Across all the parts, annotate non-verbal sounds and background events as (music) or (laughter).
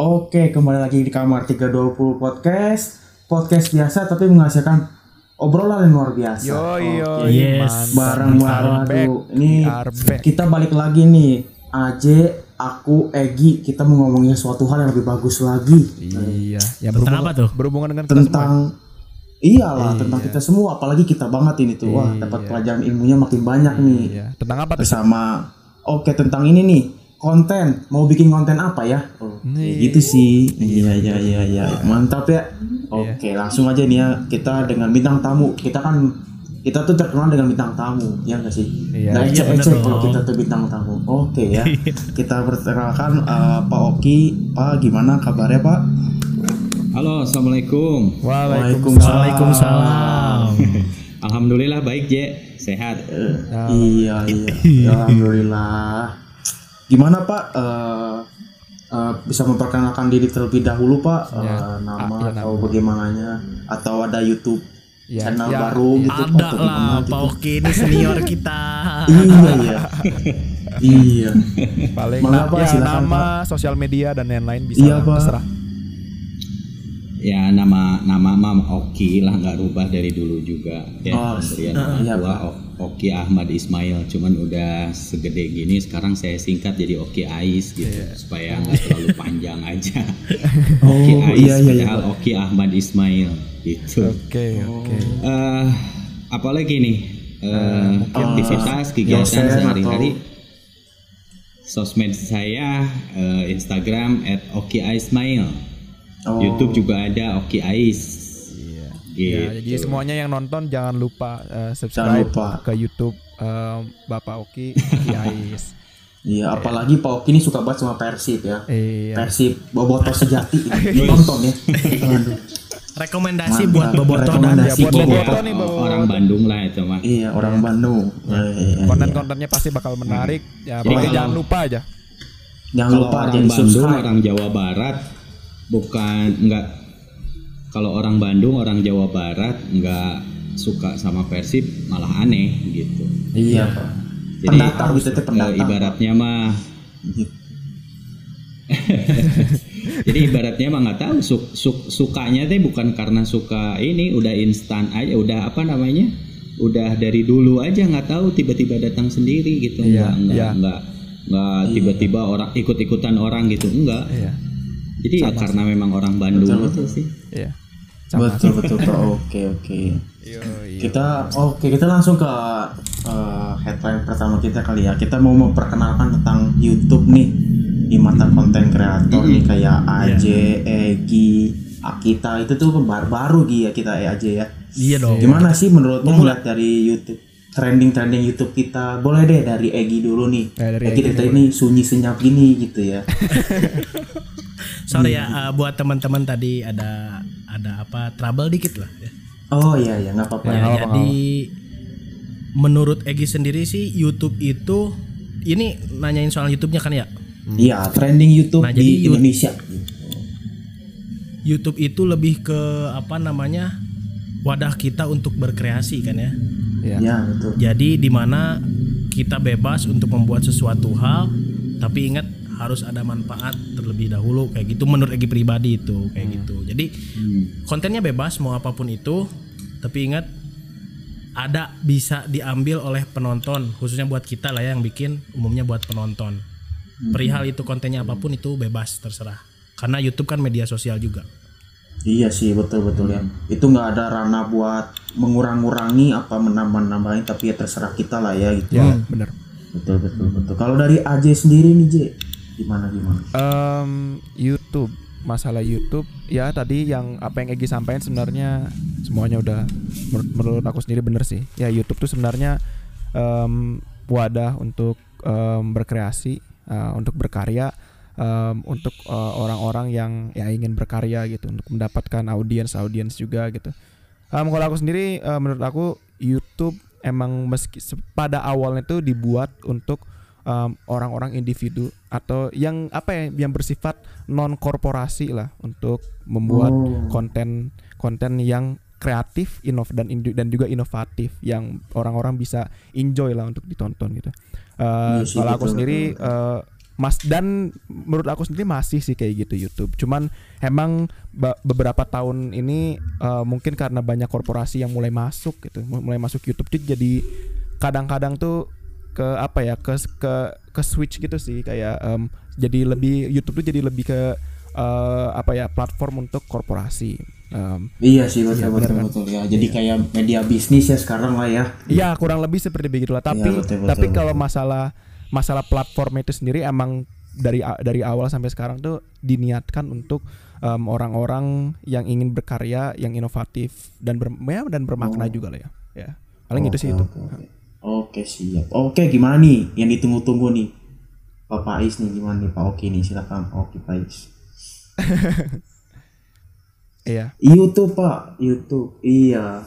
Oke, kembali lagi di kamar 320 podcast. Podcast biasa tapi menghasilkan obrolan yang luar biasa. Yo yo Oke. Yes. Bareng We bareng are back. aduh. Ini kita balik lagi nih. AJ, aku, Egi, kita mau ngomongin suatu hal yang lebih bagus lagi. Iya, yang Tentang berhubungan, apa tuh? berhubungan dengan kita semua. Tentang Iyalah, tentang kita semua, apalagi kita banget ini tuh. Wah, dapat pelajaran ilmunya makin banyak nih. Iya, tentang apa tuh? bersama oke tentang ini nih konten mau bikin konten apa ya? Oh, gitu sih. Iya iya iya iya. Mantap ya. Oke langsung aja nih ya. Kita dengan bintang tamu. Kita kan kita tuh terkenal dengan bintang tamu ya nggak sih? Iya. nggak Iya, ecek ecek kalau kita tuh bintang tamu. Oke ya. Kita perkenalkan eh, Pak Oki. Pak gimana kabarnya Pak? Halo, assalamualaikum. Waalaikumsalam. Waalaikumsalam. (laughs) Alhamdulillah baik Je, sehat. Iya iya. Ya, (laughs) Alhamdulillah. Gimana Pak? Eh, eh, bisa memperkenalkan diri terlebih dahulu Pak. Eh, Ya. nama Ah, iya, atau bagaimananya? Atau ada YouTube Ya, channel ya, baru gitu? Ada atau lah, gimana Pak gitu? Oki ini senior kita. Iya iya. iya. Paling Mengapa? ya, Silakan, nama, sosial media dan lain-lain bisa Iya, Pak. terserah. Ya nama nama Mam Oki lah nggak rubah dari dulu juga. Ya, Oh, pemberian iya, Oki Ahmad Ismail. Cuman udah segede gini sekarang saya singkat jadi Oki Ais gitu supaya nggak terlalu (laughs) panjang aja. Oki Oh, Ais iya, iya, iya, padahal Oki Ahmad Ismail gitu. Oke, oke. Eh, apalagi nih Eh, aktivitas kegiatan sehari-hari sosmed saya eh, Instagram at Oki Ismail Oh. YouTube juga ada Oki Ais Iya. gitu Ya, jadi semuanya yang nonton jangan lupa Jangan subscribe lupa. ke YouTube eh, Bapak Oki, Oki (laughs) Ais. Iya, apalagi Pak Oki ini suka banget sama Persib ya. Iya. Persib Boboto sejati ini. (laughs) Nonton ya. Aduh. Rekomendasi Mantap. buat Boboto dan Rekomendasi Ya, buat Boboto. Boboto nih, Boboto. orang Bandung lah itu mah Iya, orang Bandung. Iya, iya, iya. Konten-kontennya pasti bakal menarik. Ya, pokoknya kalau- jangan lupa aja. Jangan kalau lupa orang jadi Bandung subscribe. orang Jawa Barat bukan enggak kalau orang Bandung orang Jawa Barat nggak suka sama Persib malah aneh gitu Iya, Pak. Jadi pendatang gitu Eh, pendatang. ibaratnya mah (laughs) jadi ibaratnya mah nggak tahu suk, suk- sukanya teh bukan karena suka ini udah instan aja udah apa namanya udah dari dulu aja nggak tahu tiba-tiba datang sendiri gitu Iya, nggak nggak iya. nggak nggak tiba-tiba orang ikut-ikutan orang gitu enggak Iya. Jadi ya karena memang orang Bandung itu sih Iya. Sama. betul betul Pak. Oke oke. Yo, iya. Kita oke kita langsung ke eh, headline pertama kita kali ya. Kita mau memperkenalkan tentang YouTube nih di mata konten kreator nih kayak AJ, Egi, Akita itu tuh baru-baru Gi ya kita AJ ya. Iya dong. Gimana sih menurutmu ngeliat dari YouTube trending-trending YouTube kita? Boleh deh dari Egi dulu nih. Ya, dari Egi Egi kita ini sunyi senyap gini gitu ya. (laughs) Sorry ya eh, buat teman-teman tadi ada ada apa trouble dikit lah ya. Oh iya iya nggak apa-apa. Ya, jadi menurut Egi sendiri sih YouTube itu ini nanyain soal YouTube-nya kan ya. Iya trending YouTube Nah, jadi di you- Indonesia. YouTube itu lebih ke apa namanya? wadah kita untuk berkreasi kan ya. Iya. Ya betul. Jadi di mana kita bebas untuk membuat sesuatu hal, tapi ingat harus ada manfaat terlebih dahulu kayak gitu menurut Egi pribadi itu kayak gitu. Jadi kontennya bebas mau apa pun itu, tapi ingat ada bisa diambil oleh penonton khususnya buat kita lah ya yang bikin umumnya buat penonton. Perihal itu kontennya apa pun itu bebas terserah. Karena YouTube kan media sosial juga. Iya sih betul betul ya. Itu nggak ada ranah buat mengurang-ngurangi apa menambah-nambahin tapi ya terserah kita lah ya gitu. Ya, benar. Betul betul betul. Kalau dari AJ sendiri nih J, gimana gimana? Em, YouTube masalah YouTube ya tadi yang apa yang Egi sampaikan sebenarnya semuanya udah menurut, menurut aku sendiri bener sih ya YouTube tuh sebenarnya em, wadah untuk em, berkreasi eh, untuk berkarya em, untuk eh, orang-orang yang ya ingin berkarya gitu untuk mendapatkan audiens audiens juga gitu Em, kalau aku sendiri eh, menurut aku YouTube emang meski pada awalnya itu dibuat untuk em, orang-orang individu atau yang apa ya yang bersifat non korporasi lah untuk membuat Oh. konten konten yang kreatif, inov dan indu- dan juga inovatif yang orang-orang bisa enjoy lah untuk ditonton gitu. Eh, Iya sih, kalau aku sendiri eh, Mas dan menurut aku sendiri masih sih kayak gitu YouTube. Cuman emang beberapa tahun ini eh, mungkin karena banyak korporasi yang mulai masuk gitu, mu- mulai masuk YouTube tuh jadi kadang-kadang tuh ke apa ya ke ke ke switch gitu sih kayak em, jadi lebih YouTube tuh jadi lebih ke eh, apa ya platform untuk korporasi. Em, Iya sih betul Iya, betul bener kan? betul ya. Jadi kayak media bisnis ya sekarang lah ya. Ya kurang lebih seperti begitulah. Tapi Iya, betul, betul, tapi betul. kalau masalah masalah platform itu sendiri emang dari a- dari awal sampai sekarang tuh diniatkan untuk orang-orang yang ingin berkarya, yang inovatif dan ber, ya, dan bermakna Oh. juga lah ya. Ya paling itu Oke, sih itu. Oke. Oke, siap. Oke gimana nih yang ditunggu-tunggu nih? Pak Pais nih gimana nih Pak Oki nih silakan Oki Pais. (laughs) Iya. YouTube Pak, YouTube. Iya.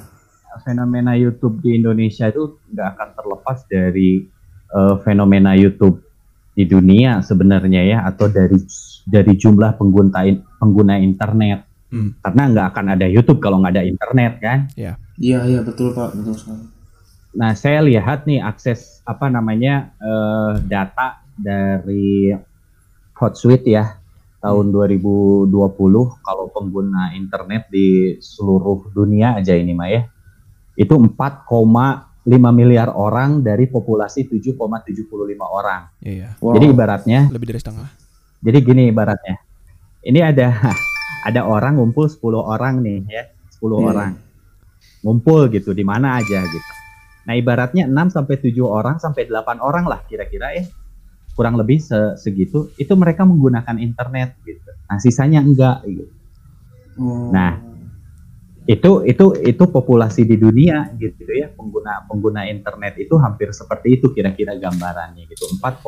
fenomena YouTube di Indonesia itu nggak akan terlepas dari uh, fenomena YouTube di dunia sebenarnya ya atau dari dari jumlah pengguna pengguna internet. Hmm. karena nggak akan ada YouTube kalau nggak ada internet kan? Iya. Yeah. iya ya, betul pak. Betul sekali. Nah saya lihat nih akses apa namanya uh, data dari Hotsuite ya tahun hmm. 2020 kalau pengguna internet di seluruh dunia aja ini Maya itu 4,6 5 miliar orang dari populasi 7,75 orang. Iya. Wow. Jadi ibaratnya lebih dari setengah. Jadi gini ibaratnya. Ini ada (laughs) ada orang ngumpul 10 orang nih ya, 10 hmm. Iya. orang. Ngumpul gitu di mana aja gitu. Nah, ibaratnya 6 sampai 7 orang sampai 8 orang lah kira-kira ya. Kurang lebih se segitu itu mereka menggunakan internet gitu. Nah, sisanya enggak gitu. Hmm. Nah, itu itu itu populasi di dunia gitu ya pengguna pengguna internet itu hampir seperti itu kira-kira gambarannya gitu 4,5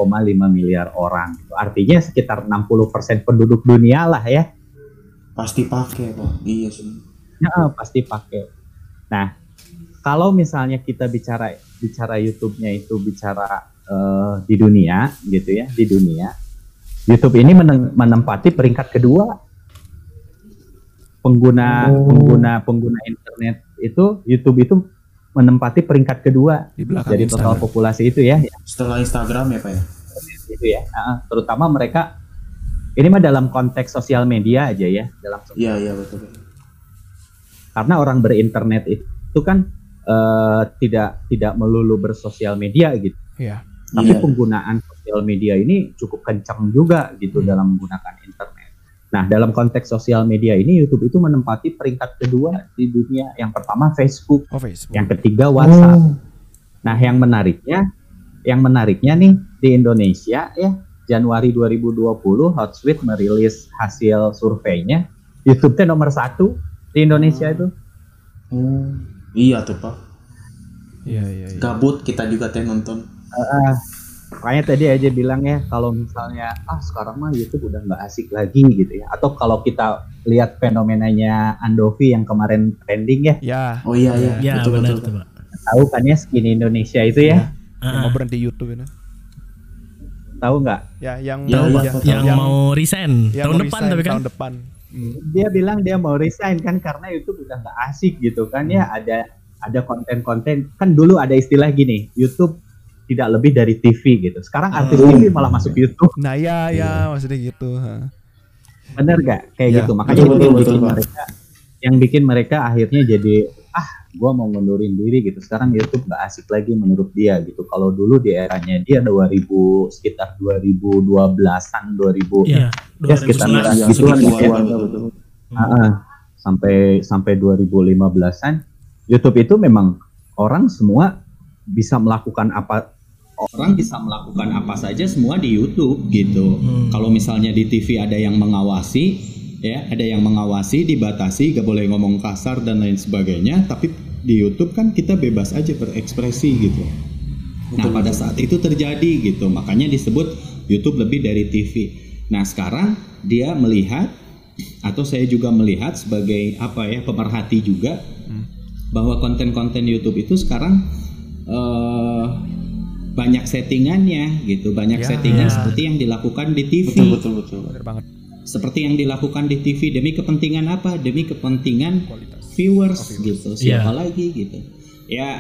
miliar orang gitu. artinya sekitar 60% penduduk dunia lah ya pasti pakai Pak. Iya sih. Ya, pasti pakai nah kalau misalnya kita bicara bicara YouTube-nya itu bicara eh, di dunia gitu ya di dunia YouTube ini menem- menempati peringkat kedua pengguna Oh. pengguna pengguna internet itu YouTube itu menempati peringkat kedua Di belakang dari total Instagram. populasi itu ya Setelah Instagram ya Pak ya. itu ya Ah, terutama mereka ini mah dalam konteks sosial media aja ya dalam Iya, iya betul. karena orang berinternet itu kan eh, tidak tidak melulu bersosial media gitu Iya. tapi Iya. penggunaan sosial media ini cukup kencang juga gitu Hmm. dalam menggunakan internet. Nah, dalam konteks sosial media ini YouTube itu menempati peringkat kedua di dunia. Yang pertama Facebook, Oh Facebook. yang ketiga WhatsApp. Oh. Nah, yang menariknya yang menariknya nih di Indonesia ya Januari 2020 Hotsuite merilis hasil surveinya YouTube teh nomor satu di Indonesia itu. Oh. Iya tuh Pak. Iya iya iya. Gabut kita juga teh nonton. Ah, makanya tadi aja bilang ya kalau misalnya ah sekarang mah YouTube udah nggak asik lagi gitu ya atau kalau kita lihat fenomenanya Andovi yang kemarin trending ya Ya, Oh iya iya. Ya betul betul. tuh pak. tahu kan ya skin Indonesia itu ya yang Ah, mau berhenti YouTube ini. tahu nggak Ya, yang Ya, mau- iya, ya, betul. yang, mau resign yang tahun mau depan resign tapi kan. tahun depan. Hmm. dia bilang dia mau resign kan karena YouTube udah nggak asik gitu kan ya Hmm. ada ada konten-konten kan dulu ada istilah gini YouTube tidak lebih dari TV gitu sekarang artis Oh. TV malah masuk YouTube Nah, ya Iya. ya maksudnya gitu. ha. bener gak kayak Ya, gitu makanya betul, itu betul, yang betul, bikin Pak. mereka yang bikin mereka akhirnya jadi ah gua mau mundurin diri gitu sekarang YouTube nggak asik lagi menurut dia gitu kalau dulu di eranya dia 2000 sekitar 2012an 2000 Iya. ya sekitar 2011. Ya, gituan ya. betul, betul. Ah, ah. sampai sampai 2015an YouTube itu memang orang semua bisa melakukan apa Orang bisa melakukan apa saja semua di YouTube gitu. Hmm. Kalau misalnya di TV ada yang mengawasi, ya ada yang mengawasi, dibatasi, gak boleh ngomong kasar dan lain sebagainya. Tapi di YouTube kan kita bebas aja berekspresi gitu. Nah pada saat itu terjadi gitu, makanya disebut YouTube lebih dari TV. Nah sekarang dia melihat atau saya juga melihat sebagai apa ya pemerhati juga bahwa konten-konten YouTube itu sekarang eh, banyak settingannya gitu, banyak Ya. settingan Ya. seperti yang dilakukan di TV, Betul betul betul. Bener banget seperti yang dilakukan di TV demi kepentingan apa? Demi kepentingan kualitas. viewers, Oh, viewers. gitu. Siapa Iya. lagi gitu. ya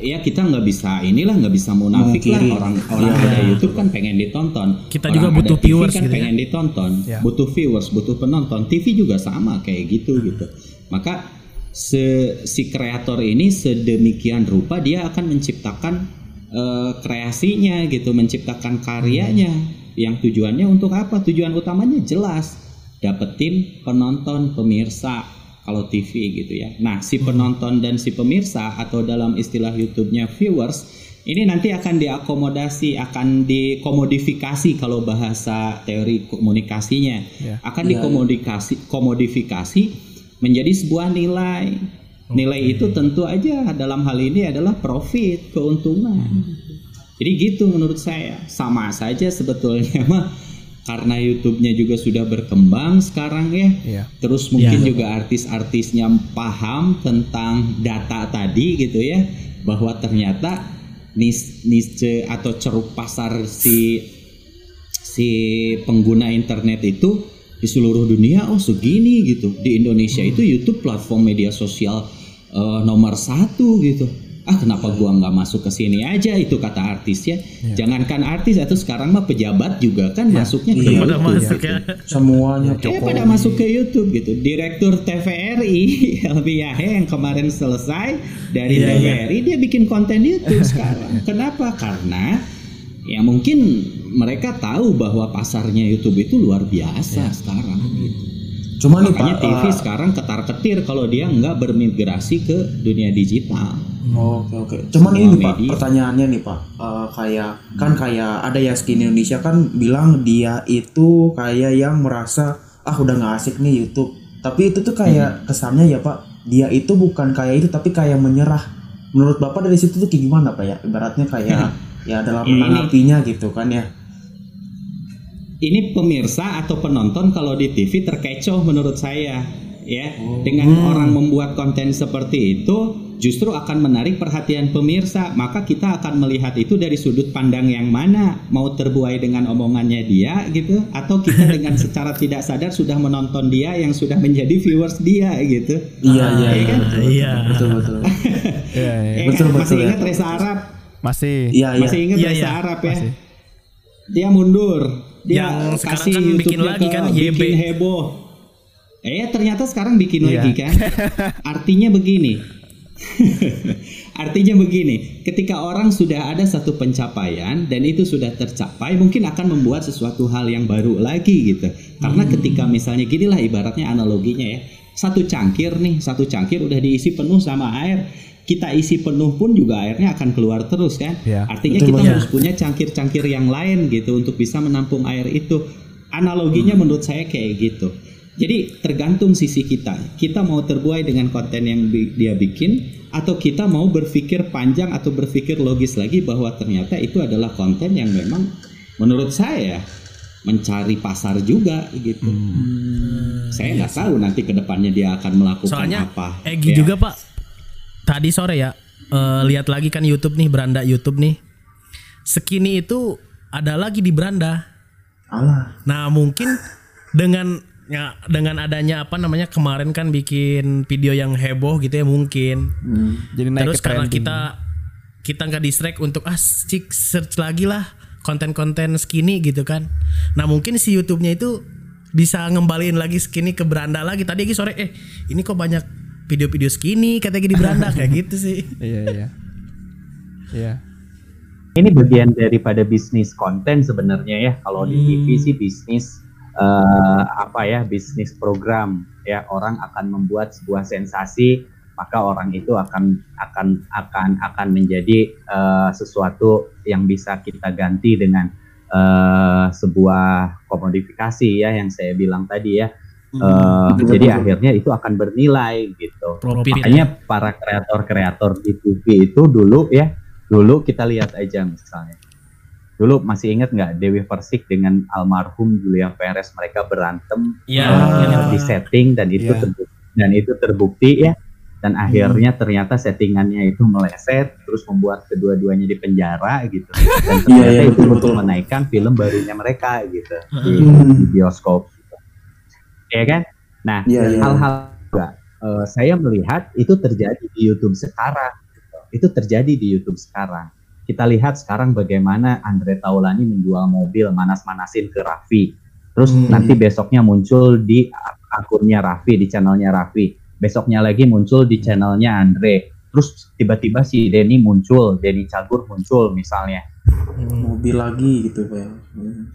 ya kita nggak bisa inilah nggak bisa munafik lah orang orang Iya. ada YouTube kan pengen ditonton Kita Orang juga ada butuh TV viewers kan gitu ya. pengen ditonton Ya. butuh viewers butuh penonton TV juga sama kayak gitu gitu maka se, si kreator ini sedemikian rupa dia akan menciptakan eh, kreasinya gitu menciptakan karyanya yang tujuannya untuk apa tujuan utamanya jelas dapetin penonton pemirsa kalau TV gitu ya nah si penonton dan si pemirsa atau dalam istilah YouTube-nya viewers ini nanti akan diakomodasi, akan dikomodifikasi kalau bahasa teori komunikasinya, Ya. akan dikomodifikasi, komodifikasi menjadi sebuah nilai. Nilai itu tentu aja dalam hal ini adalah profit, keuntungan. Jadi gitu menurut saya. Sama saja sebetulnya (laughs) mah karena YouTube-nya juga sudah berkembang sekarang ya. Iya. Terus mungkin Ya. juga artis-artisnya paham tentang data tadi gitu ya, bahwa ternyata nis niche atau ceruk pasar si si pengguna internet itu di seluruh dunia oh segini gitu. Di Indonesia itu YouTube platform media sosial eh, nomor satu gitu. Ah kenapa gua nggak masuk ke sini aja itu kata artis ya. Jangankan artis atau sekarang mah pejabat juga kan masuknya ke Iya, Pada YouTube. masuk ya. Semuanya Ya pada masuk ke YouTube gitu. Direktur TVRI Helmi (laughs) Yahe yang kemarin selesai dari Iya, iya. TVRI dia bikin konten YouTube sekarang. (laughs) Kenapa? Karena ya mungkin mereka tahu bahwa pasarnya YouTube itu luar biasa sekarang gitu. Cuma nih Pak, TV eh, sekarang ketar-ketir kalau dia nggak bermigrasi ke dunia digital. Oke oke. Cuman Semua ini Pak, media. pertanyaannya nih Pak, Eh, kayak kan kayak ada ya skin Indonesia kan bilang dia itu kayak yang merasa ah udah nggak asik nih YouTube. Tapi itu tuh Hmm. kayak kesannya ya Pak, dia itu bukan kayak itu tapi kayak menyerah. Menurut Bapak dari situ tuh kayak gimana Pak ya? Ibaratnya kayak (laughs) ya dalam Ya, menanggapinya gitu kan ya. Ini pemirsa atau penonton kalau di TV terkecoh menurut saya ya dengan orang membuat konten seperti itu justru akan menarik perhatian pemirsa maka kita akan melihat itu dari sudut pandang yang mana mau terbuai dengan omongannya dia gitu atau kita (laughs) dengan secara tidak sadar sudah menonton dia yang sudah menjadi viewers dia gitu Iya iya iya iya kan? betul, Iya. betul betul. (laughs) Iya, iya. Eh, Betul, masih betul, ya. ingat Reza Arab Masih. Iya iya. masih ingat Iya, Reza iya. Arab ya Masih. dia mundur dia Yang sekarang kasih kan bikin lagi kan, bikin YB. heboh eh ternyata sekarang bikin Iya. lagi kan? (laughs) Artinya begini. (laughs) Artinya begini. Ketika orang sudah ada satu pencapaian dan itu sudah tercapai mungkin akan membuat sesuatu hal yang baru lagi gitu. Karena ketika misalnya ginilah ibaratnya analoginya ya. Satu cangkir nih satu cangkir udah diisi penuh sama air kita isi penuh pun juga airnya akan keluar terus kan Iya. artinya Betul, kita betul. harus punya cangkir-cangkir yang lain gitu untuk bisa menampung air itu. Analoginya menurut saya kayak gitu. Jadi tergantung sisi kita. Kita mau terbuai dengan konten yang bi- dia bikin atau kita mau berpikir panjang atau berpikir logis lagi bahwa ternyata itu adalah konten yang memang menurut saya mencari pasar juga gitu. Saya nggak tahu nanti ke depannya dia akan melakukan Soalnya apa. Egi Ya. juga pak tadi sore ya eh, lihat lagi kan YouTube nih beranda YouTube nih. Sekini itu ada lagi di beranda. Alah. Nah mungkin dengan ya dengan adanya apa namanya kemarin kan bikin video yang heboh gitu ya mungkin. Jadi naik Terus ke karena trending. kita kita nggak distract untuk ah cik search lagi lah konten-konten skinny gitu kan. Nah mungkin si YouTube-nya itu bisa ngembaliin lagi skinny ke beranda lagi. Tadi lagi sore eh ini kok banyak video-video skinny katanya di beranda kayak (laughs) gitu sih. Iya iya. Iya. Ini bagian daripada bisnis konten sebenarnya ya. Kalau di TV sih bisnis eh, apa ya bisnis program ya orang akan membuat sebuah sensasi maka orang itu akan akan akan akan menjadi eh, sesuatu yang bisa kita ganti dengan eh, sebuah komodifikasi ya yang saya bilang tadi ya. Eh, Betul, jadi betul. akhirnya itu akan bernilai gitu. Profit. Makanya para kreator-kreator di TV itu dulu ya, dulu kita lihat aja misalnya. Dulu masih ingat nggak Dewi Persik dengan almarhum Julia Perez mereka berantem Iya, eh, iya. di setting dan itu Iya. terbukti, dan itu terbukti ya. Dan akhirnya ternyata settingannya itu meleset, terus membuat kedua-duanya di penjara gitu. Dan ternyata Iya, iya, itu betul, untuk betul. menaikkan film barunya mereka gitu di, Hmm. di bioskop. Ya kan? Nah, Iya, iya. hal-hal juga eh, saya melihat itu terjadi di YouTube sekarang. gitu. itu terjadi di YouTube sekarang. Kita lihat sekarang bagaimana Andre Taulani menjual mobil manas-manasin ke Raffi. Terus Hmm. nanti besoknya muncul di akunnya Raffi, di channelnya Raffi. Besoknya lagi muncul di channelnya Andre. Terus tiba-tiba si Denny muncul, Denny Cagur muncul misalnya. Hmm. mobil lagi gitu pak ya. Hmm.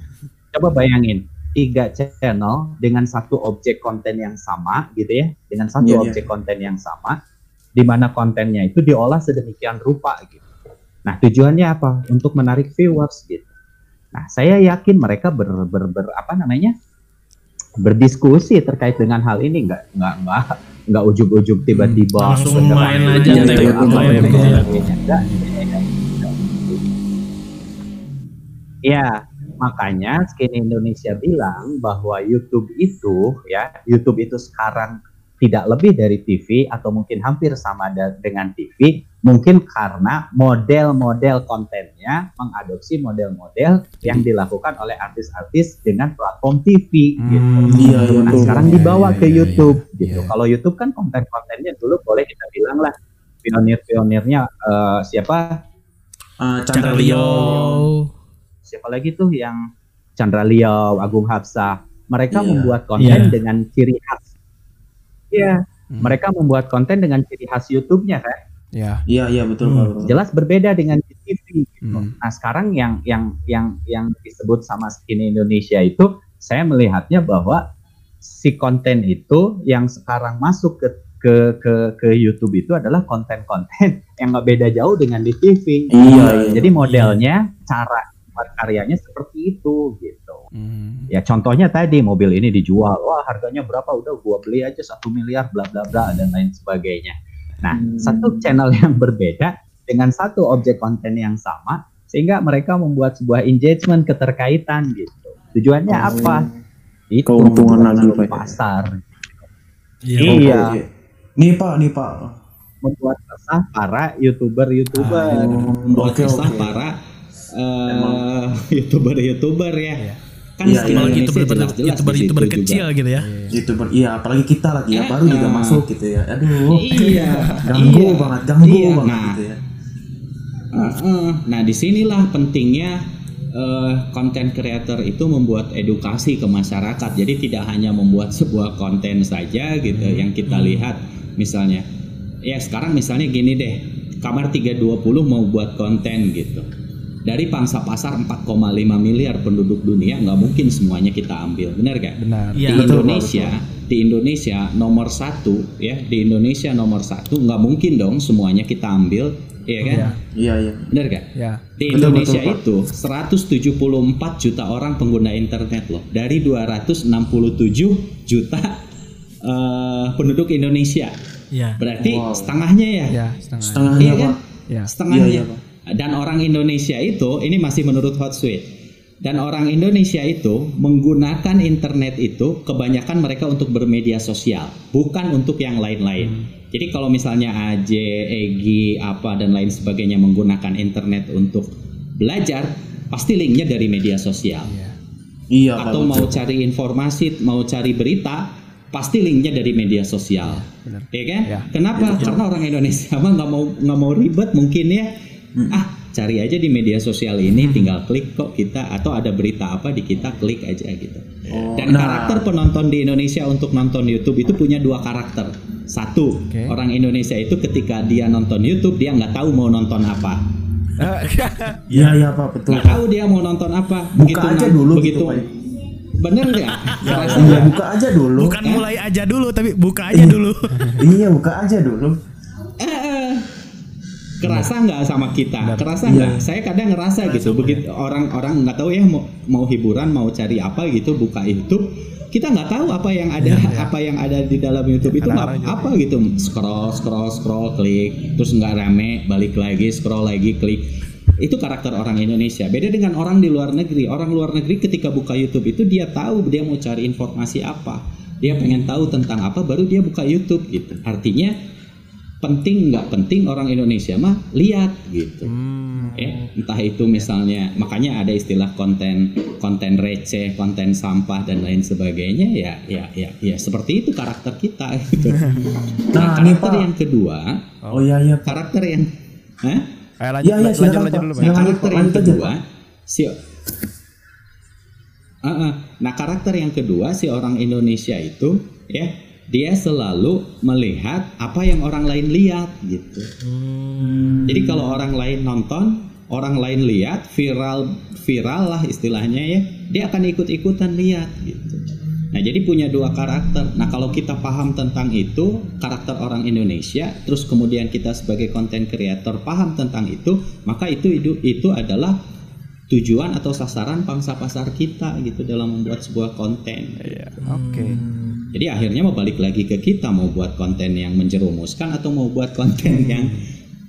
Coba bayangin, tiga channel dengan satu objek konten yang sama gitu ya, dengan satu Iya, iya. objek konten yang sama, di mana kontennya itu diolah sedemikian rupa gitu. Nah tujuannya apa? Untuk menarik viewers gitu. Nah saya yakin mereka ber, ber, ber- apa namanya berdiskusi terkait dengan hal ini nggak nggak nggak nggak ujuk-ujuk tiba-tiba Langsung berdebat main aja gitu, gitu ya. Ya, makanya Skin Indonesia bilang bahwa YouTube itu ya, YouTube itu sekarang tidak lebih dari TV atau mungkin hampir sama dengan TV, mungkin karena model-model kontennya mengadopsi model-model yang dilakukan oleh artis-artis dengan platform TV gitu. Hmm, Iya, iya, Nah, betul. sekarang Iya, dibawa iya, ke iya, YouTube iya. gitu. Iya. Kalau YouTube kan konten-kontennya dulu boleh kita bilang lah pionir-pionirnya eh, siapa Chandra Chandra Leo. Siapa lagi tuh yang Chandra Liao, Agung Hapsa. Mereka Iya. membuat konten Iya. dengan ciri khas. Iya, Hmm. mereka membuat konten dengan ciri khas YouTube-nya kan. Ya. Iya iya betul Hmm. Betul. Jelas berbeda dengan di TV. gitu. Hmm. Nah, sekarang yang yang yang yang disebut sama Skin Indonesia itu saya melihatnya bahwa si konten itu yang sekarang masuk ke ke ke ke YouTube itu adalah konten-konten (laughs) yang nggak beda jauh dengan di TV. Iya, iya. Jadi modelnya, cara buat karyanya seperti itu gitu. Hmm. Ya contohnya tadi mobil ini dijual, wah harganya berapa? Udah gua beli aja satu miliar, bla bla bla dan lain sebagainya. Nah Hmm. satu channel yang berbeda dengan satu objek konten yang sama, sehingga mereka membuat sebuah engagement keterkaitan gitu. Tujuannya Oh. apa? Itu Keuntungan membuat lagi, Pak, ya? pasar, Iya. Oh, Iya. oke. Nih Pak, nih Pak. membuat resah para youtuber-youtuber. membuat Oke, resah oke. para eh, youtuber-youtuber (laughs) ya. Kan Iya, iya, Apalagi Indonesia youtuber jelas-jelas di youtuber youtuber juga. kecil gitu ya. Youtuber, iya apalagi kita lagi ya, baru Eh, juga eh. masuk gitu ya. Aduh. Iya, Ganggu iya. banget, ganggu Iya, banget nah. gitu ya. Heeh. Nah, di sinilah pentingnya eh, konten creator itu membuat edukasi ke masyarakat. Jadi tidak hanya membuat sebuah konten saja gitu yang kita lihat misalnya. Ya sekarang misalnya gini deh, kamar 320 mau buat konten gitu. Dari pangsa pasar 4,5 miliar penduduk dunia nggak mungkin semuanya kita ambil, benar gak? Benar. Iya. di Betul, Pak, Indonesia di Indonesia nomor satu ya di Indonesia nomor satu nggak mungkin dong semuanya kita ambil ya kan Iya. Iya iya. benar gak Ya. di Betul, Indonesia betul, itu 174 juta orang pengguna internet loh dari 267 juta eh, penduduk Indonesia Iya. berarti Wow. setengahnya ya Ya, setengah. Setengahnya Iya kan? Ya. setengahnya Iya, iya, Pak. Dan orang Indonesia itu ini masih menurut Hotsuite dan orang Indonesia itu menggunakan internet itu kebanyakan mereka untuk bermedia sosial bukan untuk yang lain-lain jadi kalau misalnya AJ, Egi, apa dan lain sebagainya menggunakan internet untuk belajar pasti linknya dari media sosial Iya. Iya Pak. atau betul. mau cari informasi mau cari berita pasti linknya dari media sosial Benar. Iya kan? Ya. Kenapa? Karena orang Indonesia mah nggak mau nggak mau ribet mungkin ya. Ah, cari aja di media sosial ini, tinggal klik kok kita atau ada berita apa di kita klik aja gitu. Oh, Dan nah. karakter penonton di Indonesia untuk nonton YouTube itu punya dua karakter. Satu, Oke. orang Indonesia itu ketika dia nonton YouTube dia nggak tahu mau nonton apa. (laughs) Iya iya Pak, betul. Nggak tahu dia mau nonton apa. Buka aja nam- dulu begitu. gitu, Pak. Bener nggak? (laughs) Kerasa Iya, nggak? buka aja dulu. Bukan mulai aja dulu tapi buka aja dulu. Iya, buka aja dulu. Kerasa nggak sama kita? Kerasa Iya. nggak? Saya kadang ngerasa gitu begitu orang-orang nggak tahu ya mau mau hiburan mau cari apa gitu buka YouTube kita nggak tahu apa yang ada apa yang ada di dalam YouTube. Itu nggak apa gitu. Scroll scroll scroll klik terus nggak rame balik lagi scroll lagi klik. Itu karakter orang Indonesia. Beda dengan orang di luar negeri. Orang luar negeri ketika buka YouTube itu dia tahu dia mau cari informasi apa. Dia pengen tahu tentang apa baru dia buka YouTube gitu. Artinya penting nggak penting orang Indonesia mah lihat gitu Hmm. ya entah itu misalnya makanya ada istilah konten konten receh konten sampah dan lain sebagainya ya ya ya ya seperti itu karakter kita (laughs) gitu (laughs) nah, Nah, ini, karakter yang kedua Oh iya iya Pak. karakter yang Hah? Ayo lanjut, Iya, iya, lanjut, silakan, lanjut Pak. dulu. Nah, lanjut, karakter yang lanjut kedua si Ah, ah. nah karakter yang kedua si orang Indonesia itu ya dia selalu melihat apa yang orang lain lihat gitu. Jadi kalau orang lain nonton orang lain lihat viral viral lah istilahnya ya dia akan ikut-ikutan lihat gitu. Nah jadi punya dua karakter. Nah kalau kita paham tentang itu karakter orang Indonesia terus kemudian kita sebagai konten kreator paham tentang itu maka itu itu, itu adalah tujuan atau sasaran pangsa pasar kita gitu dalam membuat sebuah konten. Iya, oke. Jadi akhirnya mau balik lagi ke kita mau buat konten yang menjerumuskan atau mau buat konten yang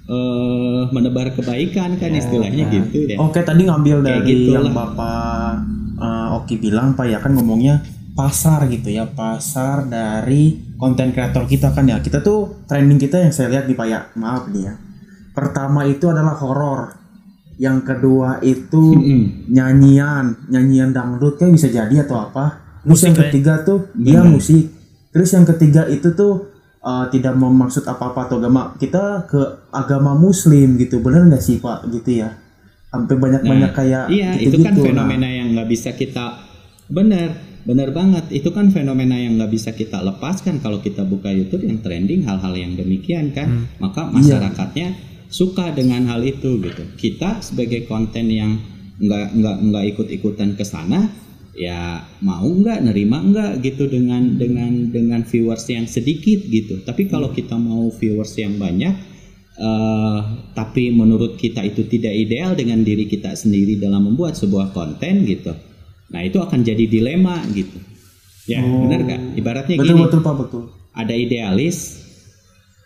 eh, menebar kebaikan kan istilahnya gitu ya. Oke tadi ngambil dari gitulah. yang Bapak eh, Oki bilang Pak ya kan ngomongnya pasar gitu ya pasar dari konten kreator kita kan ya. Kita tuh trending kita yang saya lihat di Pak ya. Maaf nih ya. Pertama itu adalah horor. Yang kedua itu Mm-mm. nyanyian. Nyanyian dangdut kan bisa jadi atau apa terus yang Musik, ketiga tuh dia Benar. musik terus yang ketiga itu tuh uh, tidak memaksud apa-apa atau agama kita ke agama muslim gitu bener nggak sih pak gitu ya sampai banyak-banyak kayak Iya, gitu itu kan fenomena yang nggak bisa kita benar, benar banget. Itu kan fenomena yang nggak bisa kita lepaskan kalau kita buka YouTube yang trending hal-hal yang demikian kan. Maka masyarakatnya suka dengan hal itu gitu. Kita sebagai konten yang nggak nggak nggak ikut-ikutan ke sana, ya mau nggak nerima nggak gitu dengan dengan dengan viewers yang sedikit gitu. Tapi kalau kita mau viewers yang banyak eh, tapi menurut kita itu tidak ideal dengan diri kita sendiri dalam membuat sebuah konten gitu. Nah itu akan jadi dilema gitu. Ya benar nggak? Ibaratnya betul gini, betul pak betul ada idealis,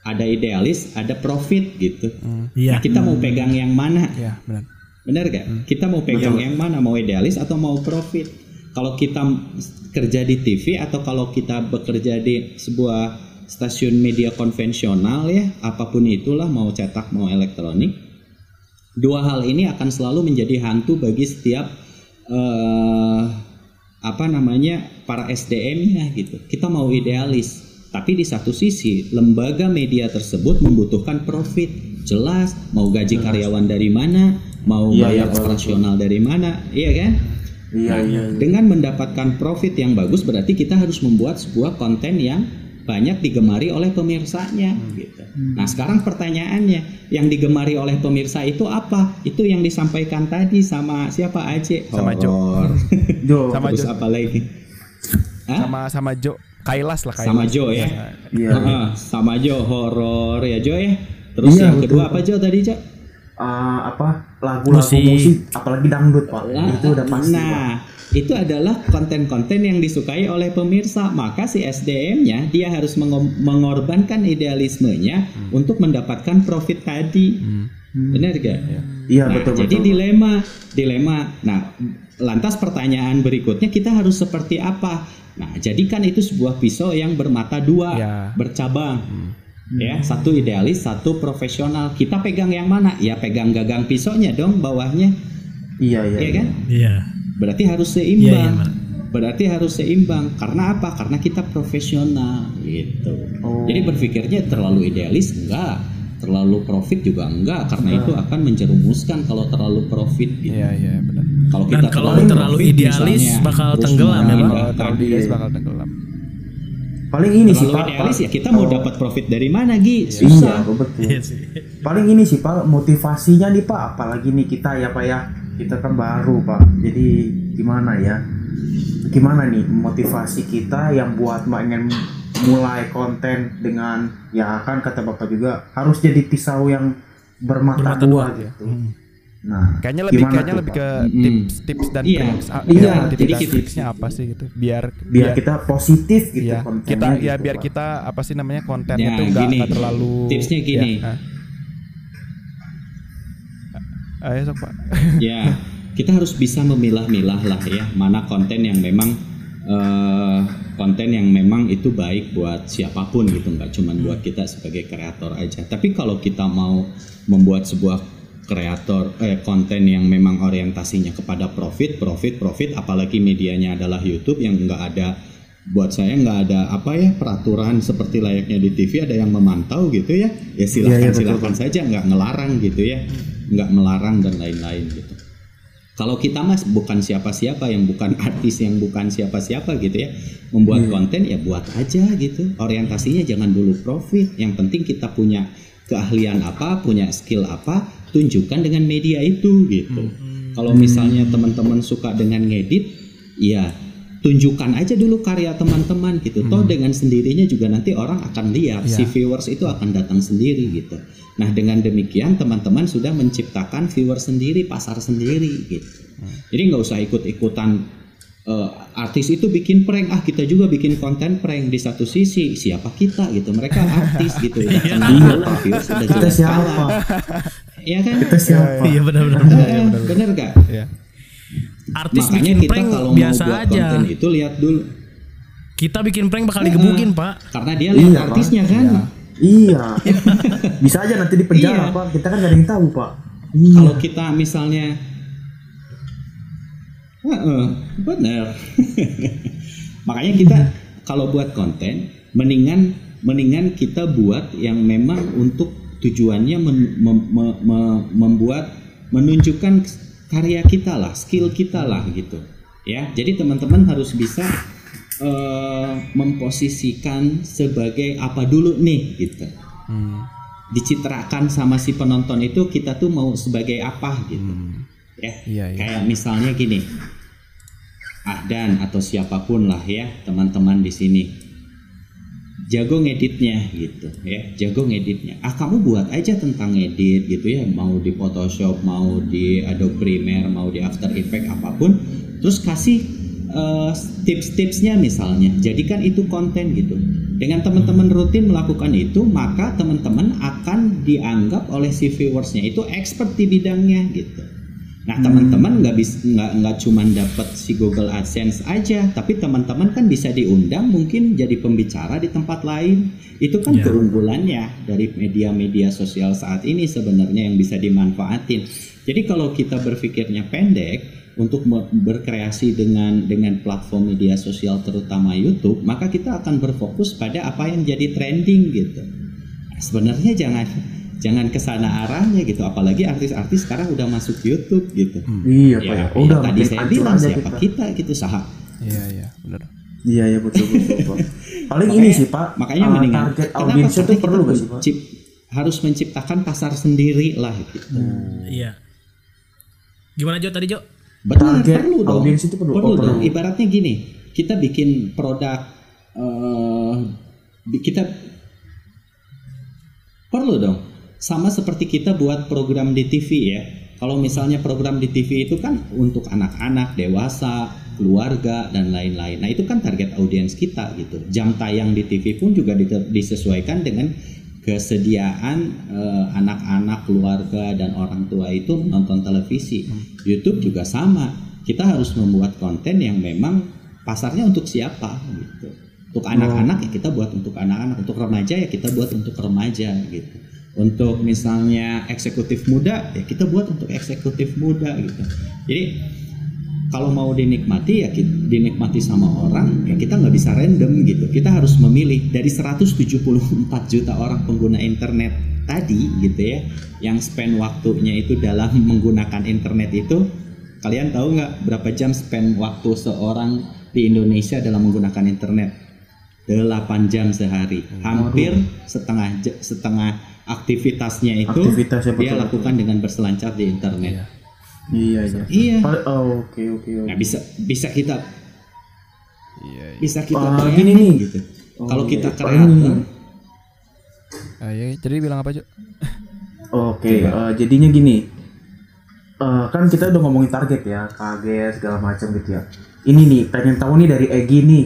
ada idealis, ada profit gitu. Iya. Nah, kita mau pegang yang mana? Ya, benar. Benar gak? Kita mau pegang yang mana? Mau idealis atau mau profit? Kalau kita kerja di TV atau kalau kita bekerja di sebuah stasiun media konvensional ya, apa pun itulah mau cetak mau elektronik, dua hal ini akan selalu menjadi hantu bagi setiap eh, apa namanya para SDM-nya gitu. Kita mau idealis, tapi di satu sisi lembaga media tersebut membutuhkan profit. Jelas, mau gaji karyawan dari mana, mau Iya, bayar betul, operasional dari mana, iya kan? Iya iya Dengan mendapatkan profit yang bagus berarti kita harus membuat sebuah konten yang banyak digemari oleh pemirsanya gitu. Nah, sekarang pertanyaannya, yang digemari oleh pemirsa itu apa? Itu yang disampaikan tadi sama siapa aja? Sama (laughs) Jo. Horor. Jo Sama Terus Jo. apa lagi? Hah? Sama sama Jo. Kailas lah Kailas. Sama Jo ya. Iya. Heeh, sama Jo horor ya Jo ya. Terus Iya, yang betul. kedua apa Jo tadi Jo? Eh, apa lagu-lagu Musik. musik. apalagi dangdut pak Lah, itu udah pasti pak Nah, itu adalah konten-konten yang disukai oleh pemirsa. Maka si SDM-nya dia harus mengo- mengorbankan idealismenya untuk mendapatkan profit tadi. Benar gak? iya Nah, betul jadi betul dilema, dilema. Nah, lantas pertanyaan berikutnya kita harus seperti apa? Nah, jadikan itu sebuah pisau yang bermata dua, Ya. bercabang. Ya, satu idealis, satu profesional. Kita pegang yang mana? Ya pegang gagang pisaunya dong bawahnya, iya iya ya kan? Iya. Berarti harus Iya, iya, seimbang. Mak. Berarti harus seimbang. Karena apa? Karena kita profesional gitu. Oh. Jadi berpikirnya terlalu idealis enggak, terlalu profit juga enggak karena itu akan menjerumuskan kalau terlalu profit gitu. Iya, iya, benar. Kalau Dan kalau terlalu profit idealis misalnya, bakal terus tenggelam ya? Kalau terlalu idealis bakal tenggelam. Paling ini sih pak. ya kita mau dapat profit dari mana Gi? iya Susah. betul. Iya sih. paling ini sih pak motivasinya nih pak. Apalagi nih kita ya pak ya. Kita kan baru pak. Jadi gimana ya? Gimana nih motivasi kita yang buat ingin mulai konten dengan ya kan kata bapak juga harus jadi pisau yang bermata, Bermata dua, dua, gitu nah Kayaknya lebih kayaknya tuh, lebih ke tips-tips dan Iya. tricks. Ah, Iya, ya, tips jadi dan triksnya apa sih gitu. Biar biar kita positif gitu Iya, kita ya gitu, biar Pak. kita apa sih namanya kontennya Ya, tuh nggak terlalu Tipsnya gini. Ya, ah. Ayo sok pak. (laughs) ya kita harus bisa memilah-milah lah ya mana konten yang memang eh, konten yang memang itu baik buat siapa pun gitu nggak cuma buat kita sebagai kreator aja tapi kalau kita mau membuat sebuah kreator eh, konten yang memang orientasinya kepada profit profit profit apalagi medianya adalah YouTube yang nggak ada buat saya nggak ada apa ya peraturan seperti layaknya di TV ada yang memantau gitu ya. Ya silahkan Iya, iya, betul, silahkan saja nggak ngelarang gitu ya. Nggak melarang dan lain-lain gitu. Kalau kita mas bukan siapa-siapa yang bukan artis yang bukan siapa-siapa gitu ya membuat konten ya buat aja gitu. Orientasinya jangan dulu profit. Yang penting kita punya keahlian apa punya skill apa tunjukkan dengan media itu gitu. Kalau misalnya teman-teman suka dengan ngedit ya tunjukkan aja dulu karya teman-teman gitu. Toh dengan sendirinya juga nanti orang akan lihat si viewers itu akan datang sendiri gitu. Nah dengan demikian teman-teman sudah menciptakan viewer sendiri pasar sendiri gitu. Jadi nggak usah ikut-ikutan eh, artis itu bikin prank ah kita juga bikin konten prank di satu sisi siapa kita gitu mereka artis gitu viewers udah Kita siapa? ya kan Kita siapa? Iya benar-benar. Eh, bener gak Iya. Artis makanya bikin kita prank kalau biasa mau buat aja. konten itu lihat dulu Kita bikin prank bakal digebukin, Pak. karena dia lihat Iya, Pak. artisnya kan Iya. (laughs) Bisa aja nanti di penjara, Iya. Pak. Kita kan gak ada yang tahu, Pak. Iya. kalau kita misalnya Benar (laughs) makanya kita kalau buat konten mendingan mendingan kita buat yang memang untuk tujuannya men- mem- me- me- membuat menunjukkan karya kita lah skill kita lah gitu. Ya jadi teman-teman harus bisa eh, memposisikan sebagai apa dulu nih gitu. Hmm. dicitrakan sama si penonton itu kita tuh mau sebagai apa gitu ya. Iya, iya. kayak misalnya gini. Ahdan atau siapa pun lah ya teman-teman di sini. Jago ngeditnya gitu ya. Jago ngeditnya. Ah kamu buat aja tentang ngedit gitu ya. Mau di Photoshop mau di Adobe Premiere mau di After Effects apa pun. Terus kasih eh, tips-tipsnya misalnya. Jadikan itu konten gitu. Dengan teman-teman rutin melakukan itu maka teman-teman akan dianggap oleh si viewersnya. Itu expert di bidangnya gitu Nah teman-teman nggak bisa nggak nggak cuma dapat si Google AdSense aja, tapi teman-teman kan bisa diundang mungkin jadi pembicara di tempat lain. Itu kan Ya. keunggulannya dari media-media sosial saat ini sebenarnya yang bisa dimanfaatin. Jadi kalau kita berpikirnya pendek untuk berkreasi dengan dengan platform media sosial terutama YouTube, maka kita akan berfokus pada apa yang jadi trending gitu. Nah, sebenarnya jangan jangan ke sana arahnya gitu apalagi artis-artis sekarang udah masuk YouTube gitu Iya, Pak. ya, Ya, ya Udah, tadi makin saya bilang siapa kita, gitu sahab Iya, iya, benar. Iya, iya betul betul. (laughs) Paling Makanya- ini sih, Pak. makanya eh, mendingan target tuh kita perlu gak sih, Pak? harus menciptakan pasar sendiri lah gitu Iya. Gimana Jo tadi Jo? benar Target perlu dong audiens itu perlu. Oh, dong perlu. ibaratnya gini kita bikin produk eh, bi- kita perlu dong sama seperti kita buat program di TV ya. Kalau misalnya program di TV itu kan untuk anak-anak dewasa keluarga dan lain-lain. Nah itu kan target audiens kita gitu. Jam tayang di TV pun juga disesuaikan dengan kesediaan eh, anak-anak keluarga dan orang tua itu nonton televisi. YouTube juga sama. Kita harus membuat konten yang memang pasarnya untuk siapa gitu. Untuk anak-anak ya kita buat untuk anak-anak untuk remaja ya kita buat untuk remaja gitu untuk misalnya eksekutif muda ya kita buat untuk eksekutif muda gitu. Jadi kalau mau dinikmati ya dinikmati sama orang ya kita nggak bisa random gitu. Kita harus memilih dari 174 juta orang pengguna internet tadi gitu ya yang spend waktunya itu dalam (laughs) menggunakan internet itu kalian tahu nggak berapa jam spend waktu seorang di Indonesia dalam menggunakan internet? 8 jam sehari. Hampir setengah setengah aktivitasnya itu Aktivitasnya dia betul, lakukan dengan berselancar di internet Iya, iya. Iya. Pal- Oh, oke, oke, oke. Nah, bisa bisa kita Iya, iya. bisa kita Ah, bayangin gini nih. gitu. Oh, Kalau kita iya. kreator, Ini. Ah, iya, jadi bilang apa, Jo? Oke, eh, jadinya gini. Eh, kan kita udah ngomongin target ya, kaget segala macam gitu ya. Ini nih, pengen tahu nih dari Egi nih.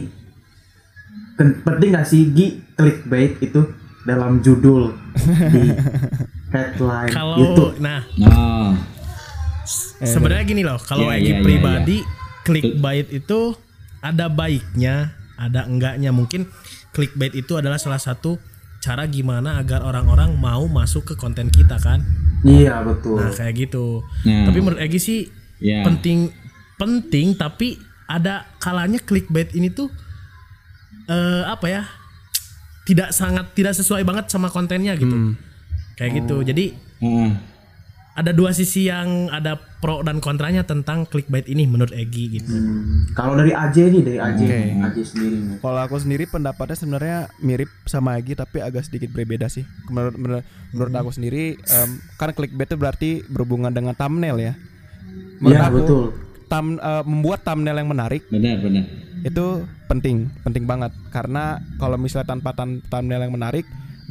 Pen- penting gak sih Gi clickbait itu dalam judul di (laughs) headline Kalau YouTube? nah nah, sebenarnya gini loh, kalau Iya, Egi iya, pribadi clickbait itu ada baiknya, ada enggaknya. Mungkin clickbait itu adalah salah satu cara gimana agar orang-orang mau masuk ke konten kita kan. Iya betul. Nah, kayak gitu. Nah. Tapi menurut Egi sih ya. penting penting tapi ada kalanya clickbait ini tuh eh, apa ya tidak sangat tidak sesuai banget sama kontennya gitu Hmm. kayak gitu jadi Heeh. ada dua sisi yang ada pro dan kontranya tentang clickbait ini menurut Egi gitu Hmm, Kalau dari AJ nih, dari AJ, Oke. AJ sendiri nih. Kalau aku sendiri pendapatnya sebenarnya mirip sama Agi tapi agak sedikit berbeda sih. Menurut menurut, menurut aku sendiri em, kan clickbait itu berarti berhubungan dengan thumbnail ya. Menurut Iya aku, betul. thumb- eh, membuat thumbnail yang menarik Benar, benar. Itu penting, penting banget. Karena kalau misalnya tanpa thumb- thumbnail yang menarik,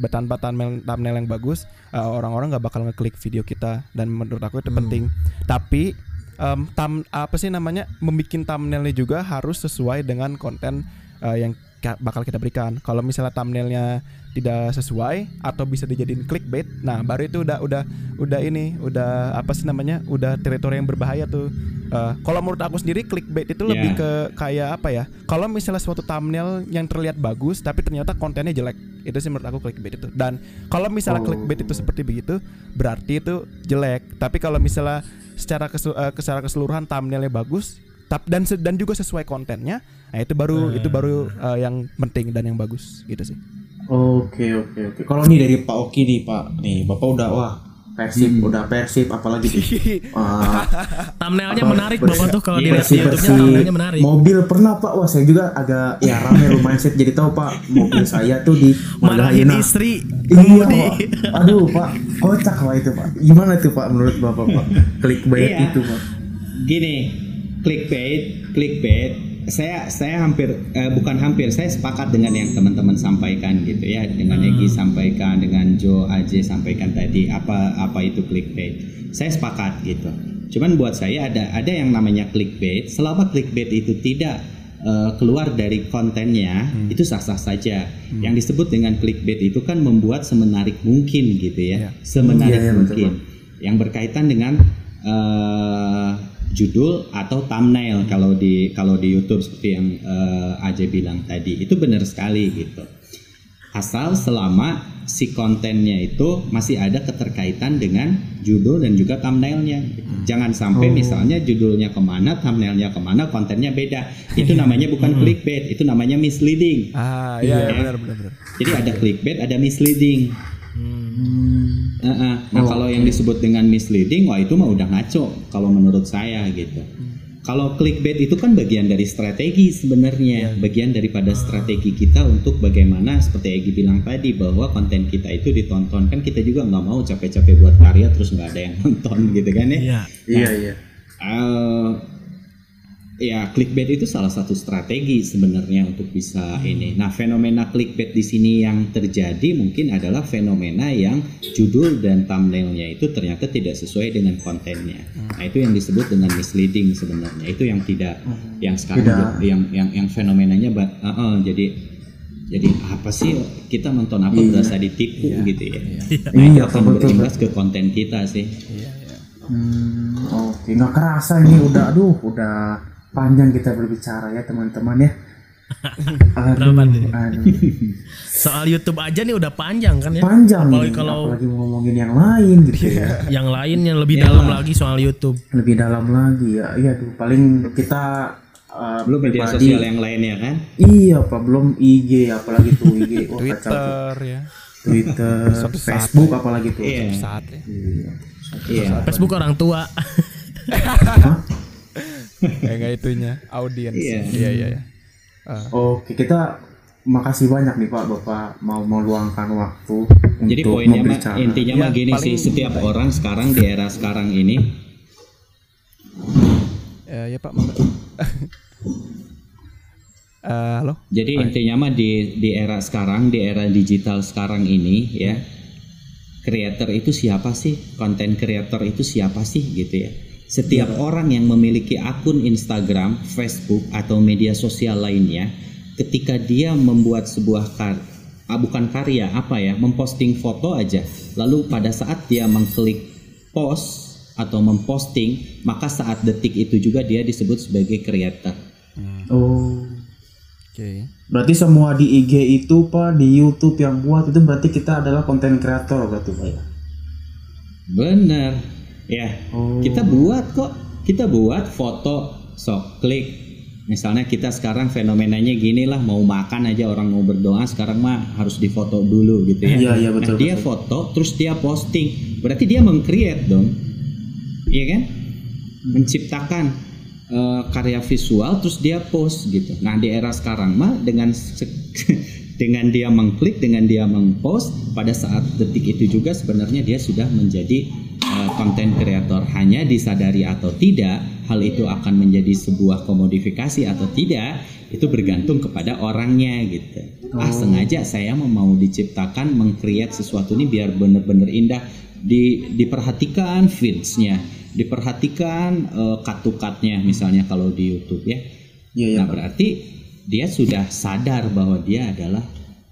tanpa thumbnail, thumbnail yang bagus, eh, orang-orang nggak bakal ngeklik video kita. Dan menurut aku itu penting. Tapi em, thumb- apa sih namanya membikin thumbnailnya juga harus sesuai dengan konten eh, yang bakal kita berikan. Kalau misalnya thumbnailnya tidak sesuai atau bisa dijadiin clickbait, nah baru itu udah udah udah ini udah apa sih namanya udah teritori yang berbahaya tuh. Eh, kalau menurut aku sendiri clickbait itu lebih Ya. ke kayak apa ya? Kalau misalnya suatu thumbnail yang terlihat bagus tapi ternyata kontennya jelek, itu sih menurut aku clickbait itu. Dan kalau misalnya Oh. clickbait itu seperti begitu, berarti itu jelek. Tapi kalau misalnya secara kesu- eh, secara keseluruhan thumbnailnya bagus, tap dan dan juga sesuai kontennya, nah itu baru itu baru eh, yang penting dan yang bagus gitu sih. Oke oke oke. Kalau nih dari Pak Oki nih Pak, nih Bapak udah wah persib, udah persib, apalagi nih. Wah, (laughs) thumbnailnya apa, menarik bersih- bapak tuh kalau iya, di YouTube-nya menarik Mobil pernah Pak, wah saya juga agak ya rame lumayan saya jadi tahu Pak, mobil saya tuh di marahin istri Iya, Pak. Aduh Pak, kocak lah itu Pak. Gimana tuh Pak menurut Bapak Pak? (laughs) Clickbait Iya. itu Pak. Gini, clickbait, clickbait. Saya saya hampir eh, bukan hampir, saya sepakat dengan yang teman-teman sampaikan gitu ya, dengan Egi sampaikan, dengan Joe Aje sampaikan tadi apa apa itu clickbait. Saya sepakat gitu. Cuman buat saya ada ada yang namanya clickbait. Selama clickbait itu tidak eh, keluar dari kontennya, itu sah-sah saja. Yang disebut dengan clickbait itu kan membuat semenarik mungkin gitu ya, semenarik Iya, iya, betul, mungkin yang berkaitan dengan eh, judul atau thumbnail kalau di kalau di YouTube seperti yang eh, Aja bilang tadi itu benar sekali gitu. Asal selama si kontennya itu masih ada keterkaitan dengan judul dan juga thumbnailnya. Jangan sampai misalnya judulnya ke mana, thumbnailnya ke mana, kontennya beda. Itu (laughs) namanya bukan clickbait, itu namanya misleading. Ah, iya, benar benar benar. Jadi ada clickbait, ada misleading. Heeh. Nah kalau yang disebut dengan misleading, wah itu mah udah ngaco kalau menurut saya gitu. Kalau clickbait itu kan bagian dari strategi sebenarnya, bagian daripada strategi kita untuk bagaimana seperti Egi bilang tadi bahwa konten kita itu ditonton kan kita juga nggak mau capek-capek buat karya terus nggak ada yang (laughs) nonton gitu kan ya. Iya. Iya iya. Eh, ya clickbait itu salah satu strategi sebenarnya untuk bisa ini. Nah fenomena clickbait di sini yang terjadi mungkin adalah fenomena yang judul dan thumbnailnya itu ternyata tidak sesuai dengan kontennya. Nah itu yang disebut dengan misleading sebenarnya. Itu yang tidak, yang sekarang Tidak. yang yang yang fenomenanya eh, eh, jadi jadi apa sih kita nonton apa berasa ditipu gitu ya. Nah itu Iya, akan betul, betul. berimbas ke konten kita sih. Hmm, oke nggak kerasa ini udah aduh udah panjang kita berbicara ya teman-teman ya. (laughs) aduh, aduh. (laughs) soal YouTube aja nih udah panjang kan ya Panjang apalagi nih, kalau apalagi mau ngomongin yang lain gitu ya. (laughs) yang lain yang lebih Ya. dalam lagi soal YouTube Lebih dalam lagi ya. Iya tuh paling kita uh, Belum media sosial yang lainnya kan? Iya pak belum IG apalagi tuh IG kacau tuh. Twitter ya. Twitter, Facebook apalagi tuh. Iya. Saat ya. Iya. Iya. Facebook orang tua Kayak nggak itunya audiens. Iya. Iya iya. iya. Oke kita makasih banyak nih Pak Bapak mau meluangkan waktu Jadi untuk poinnya mah intinya Ya, mah gini paling- sih, setiap orang sekarang di era sekarang ini Eh, ya Pak. (laughs) Eh, halo. Jadi intinya mah di di era sekarang, di era digital sekarang ini ya. Creator itu siapa sih? Konten creator itu siapa sih gitu ya. Setiap orang yang memiliki akun Instagram, Facebook atau media sosial lainnya, ketika dia membuat sebuah kar ah, bukan karya apa ya, memposting foto aja, lalu pada saat dia mengklik post atau memposting, maka saat detik itu juga dia disebut sebagai creator. Oh. Oke. Berarti semua di IG itu Pak di YouTube yang buat itu berarti kita adalah konten kreator berarti Pak ya. Bener, ya. Oh. Kita buat kok, kita buat foto, sok klik, Misalnya kita sekarang fenomenanya gini lah mau makan aja orang mau berdoa sekarang mah harus difoto dulu gitu ya. Iya, iya, betul, Nah, dia betul. foto terus dia posting. Berarti dia mengcreate dong. Iya kan? Menciptakan eh, karya visual terus dia post gitu. Nah, di era sekarang mah dengan (laughs) dengan dia mengklik, dengan dia mengpost pada saat detik itu juga sebenarnya dia sudah menjadi eh, konten kreator. Hanya disadari atau tidak, hal itu akan menjadi sebuah komodifikasi atau tidak, itu bergantung kepada orangnya gitu. Ah sengaja saya mau diciptakan mengcreate sesuatu ini biar bener-bener indah. Di, diperhatikan feedsnya, diperhatikan cut-to-cutnya misalnya kalau di YouTube ya. Iya, iya. Nah berarti dia sudah sadar bahwa dia adalah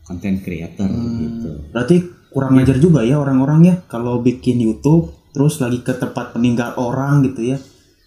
content creator gitu. Berarti kurang ajar juga ya orang-orangnya kalau bikin YouTube terus lagi ke tempat peninggal orang gitu ya.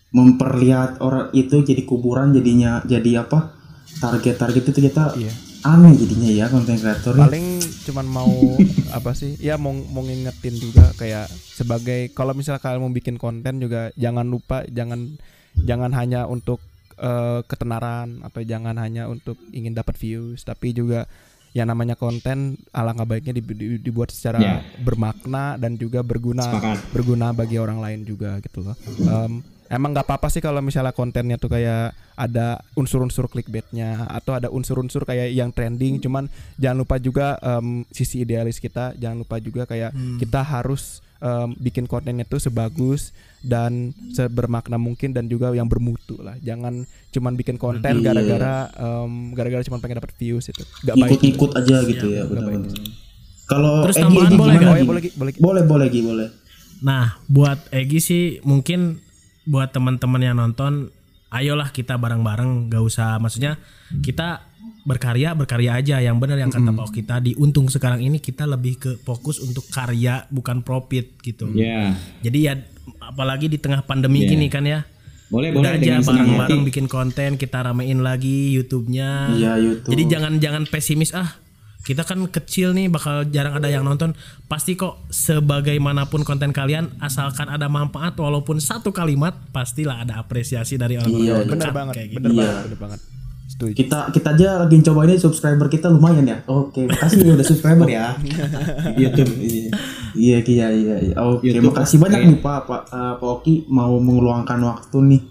Memperlihat orang itu jadi kuburan jadinya jadi apa? Target-target itu kita Iya. aneh jadinya ya konten kreator. paling cuman mau (laughs) apa sih ya mau mau ngingetin juga kayak sebagai kalau misalnya kalian mau bikin konten juga jangan lupa jangan jangan hanya untuk eh, ketenaran atau jangan hanya untuk ingin dapat views tapi juga yang namanya konten alangkah baiknya dibu- di- dibuat secara Ya. bermakna dan juga berguna Sepakat. berguna bagi orang lain juga gitu loh. Em, emang nggak apa-apa sih kalau misalnya kontennya tuh kayak ada unsur-unsur clickbaitnya atau ada unsur-unsur kayak yang trending. Cuman jangan lupa juga em, sisi idealis kita. Jangan lupa juga kayak kita harus em, bikin kontennya tuh sebagus dan sebermakna mungkin dan juga yang bermutu lah jangan cuman bikin konten Iya. gara-gara em, gara-gara cuman pengen dapat views itu Ikut-ikut aja gitu ya. baik. benar-benar. Kalau Terus Egi, tambahan Egi boleh oh ya Egi? boleh boleh. Boleh, boleh, Gi, boleh. Nah, buat Egi sih mungkin buat teman-teman yang nonton, ayolah kita bareng-bareng, gak usah maksudnya kita berkarya berkarya aja yang benar yang kata Pak Oki tadi. Untung sekarang ini kita lebih ke fokus untuk karya bukan profit gitu. Ya, Jadi ya apalagi di tengah pandemi Iya. gini kan ya. boleh Udah boleh aja bareng-bareng bikin konten, kita ramein lagi YouTube-nya. Iya, YouTube. Jadi jangan jangan pesimis ah. Kita kan kecil nih bakal jarang ada yang nonton. Pasti kok sebagaimanapun konten kalian asalkan ada manfaat walaupun satu kalimat pastilah ada apresiasi dari orang-orang Iya, bener dekat, banget kayak gitu. bener Iya. banget bener banget setuju Kita kita aja lagi coba ini subscriber kita lumayan ya. Oke, makasih ya udah subscriber ya. (laughs) YouTube. Iya. Iya, iya, iya. iya. Oke, YouTube, makasih banyak nih Pak Pak eh, Pak Oki mau mengeluangkan waktu nih.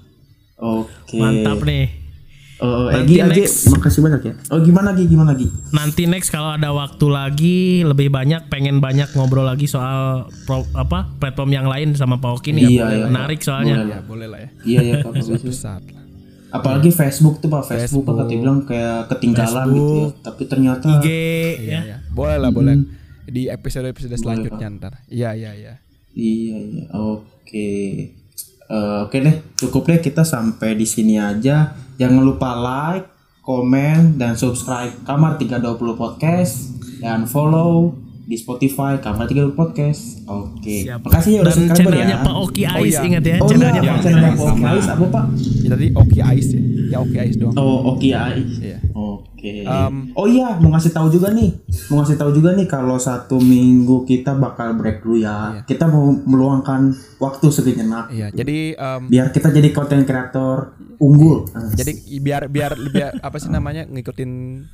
Oke. Mantap nih. Oh, Nanti Egi aja makasih banyak ya. Oh, gimana lagi? Gimana lagi? Nanti next kalau ada waktu lagi lebih banyak pengen banyak ngobrol lagi soal pro- apa platform yang lain sama Pak Oki nih. Iya, iya. Menarik soalnya. Boleh ya boleh lah ya Iya, iya, Pak. Apalagi Facebook tuh Pak, Facebook, kan katanya bilang kayak ketinggalan gitu ya. Facebook. Tapi ternyata IG Iya, ya. iya. boleh lah boleh. Di episode episode selanjutnya ntar. Iya iya iya. Iya iya. Oke. Eh, oke deh. Cukup deh kita sampai di sini aja. Jangan lupa like komen dan subscribe kamar 320 podcast. Dan follow di Spotify kamar 320 podcast. Oke. Siap. makasih ya udah Dan channelnya ya. Pak Oki Oh, Ais iya. ingat ya oh channelnya iya Pak Oki channelnya Ais. Pak Oki Ais apa pak? Ya, tadi Oki Ice ya? Ya Oki Ice doang. Oh Oki Ais. Iya. oke. Um, oh iya mau ngasih tahu juga nih. Mau ngasih tahu juga nih kalau satu minggu kita bakal break dulu ya. Kita mau meluangkan waktu sejenak iya jadi em, biar kita jadi konten kreator unggul. Ah, jadi biar biar biar (laughs) apa sih namanya ngikutin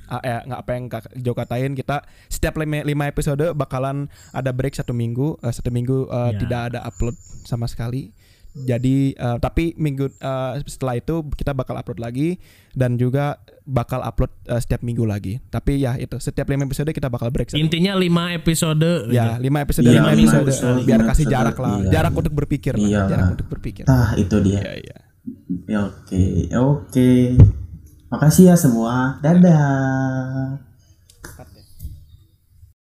ah, eh, nggak apa yang Kak Jo katain kita setiap lima, lima episode bakalan ada break satu minggu eh, satu minggu eh, Ya. tidak ada upload sama sekali jadi eh, tapi minggu eh, setelah itu kita bakal upload lagi dan juga bakal upload eh, setiap minggu lagi tapi ya itu setiap lima episode kita bakal break satu. Intinya 5 episode. ya lima episode Iya, lima lima episode, episode, biar lima kasih episode, jarak lah iya. jarak untuk berpikir lah Iya. jarak untuk berpikir Nah, itu dia. Iya, iya. Ya, oke. Oke. Makasih ya semua. Dadah.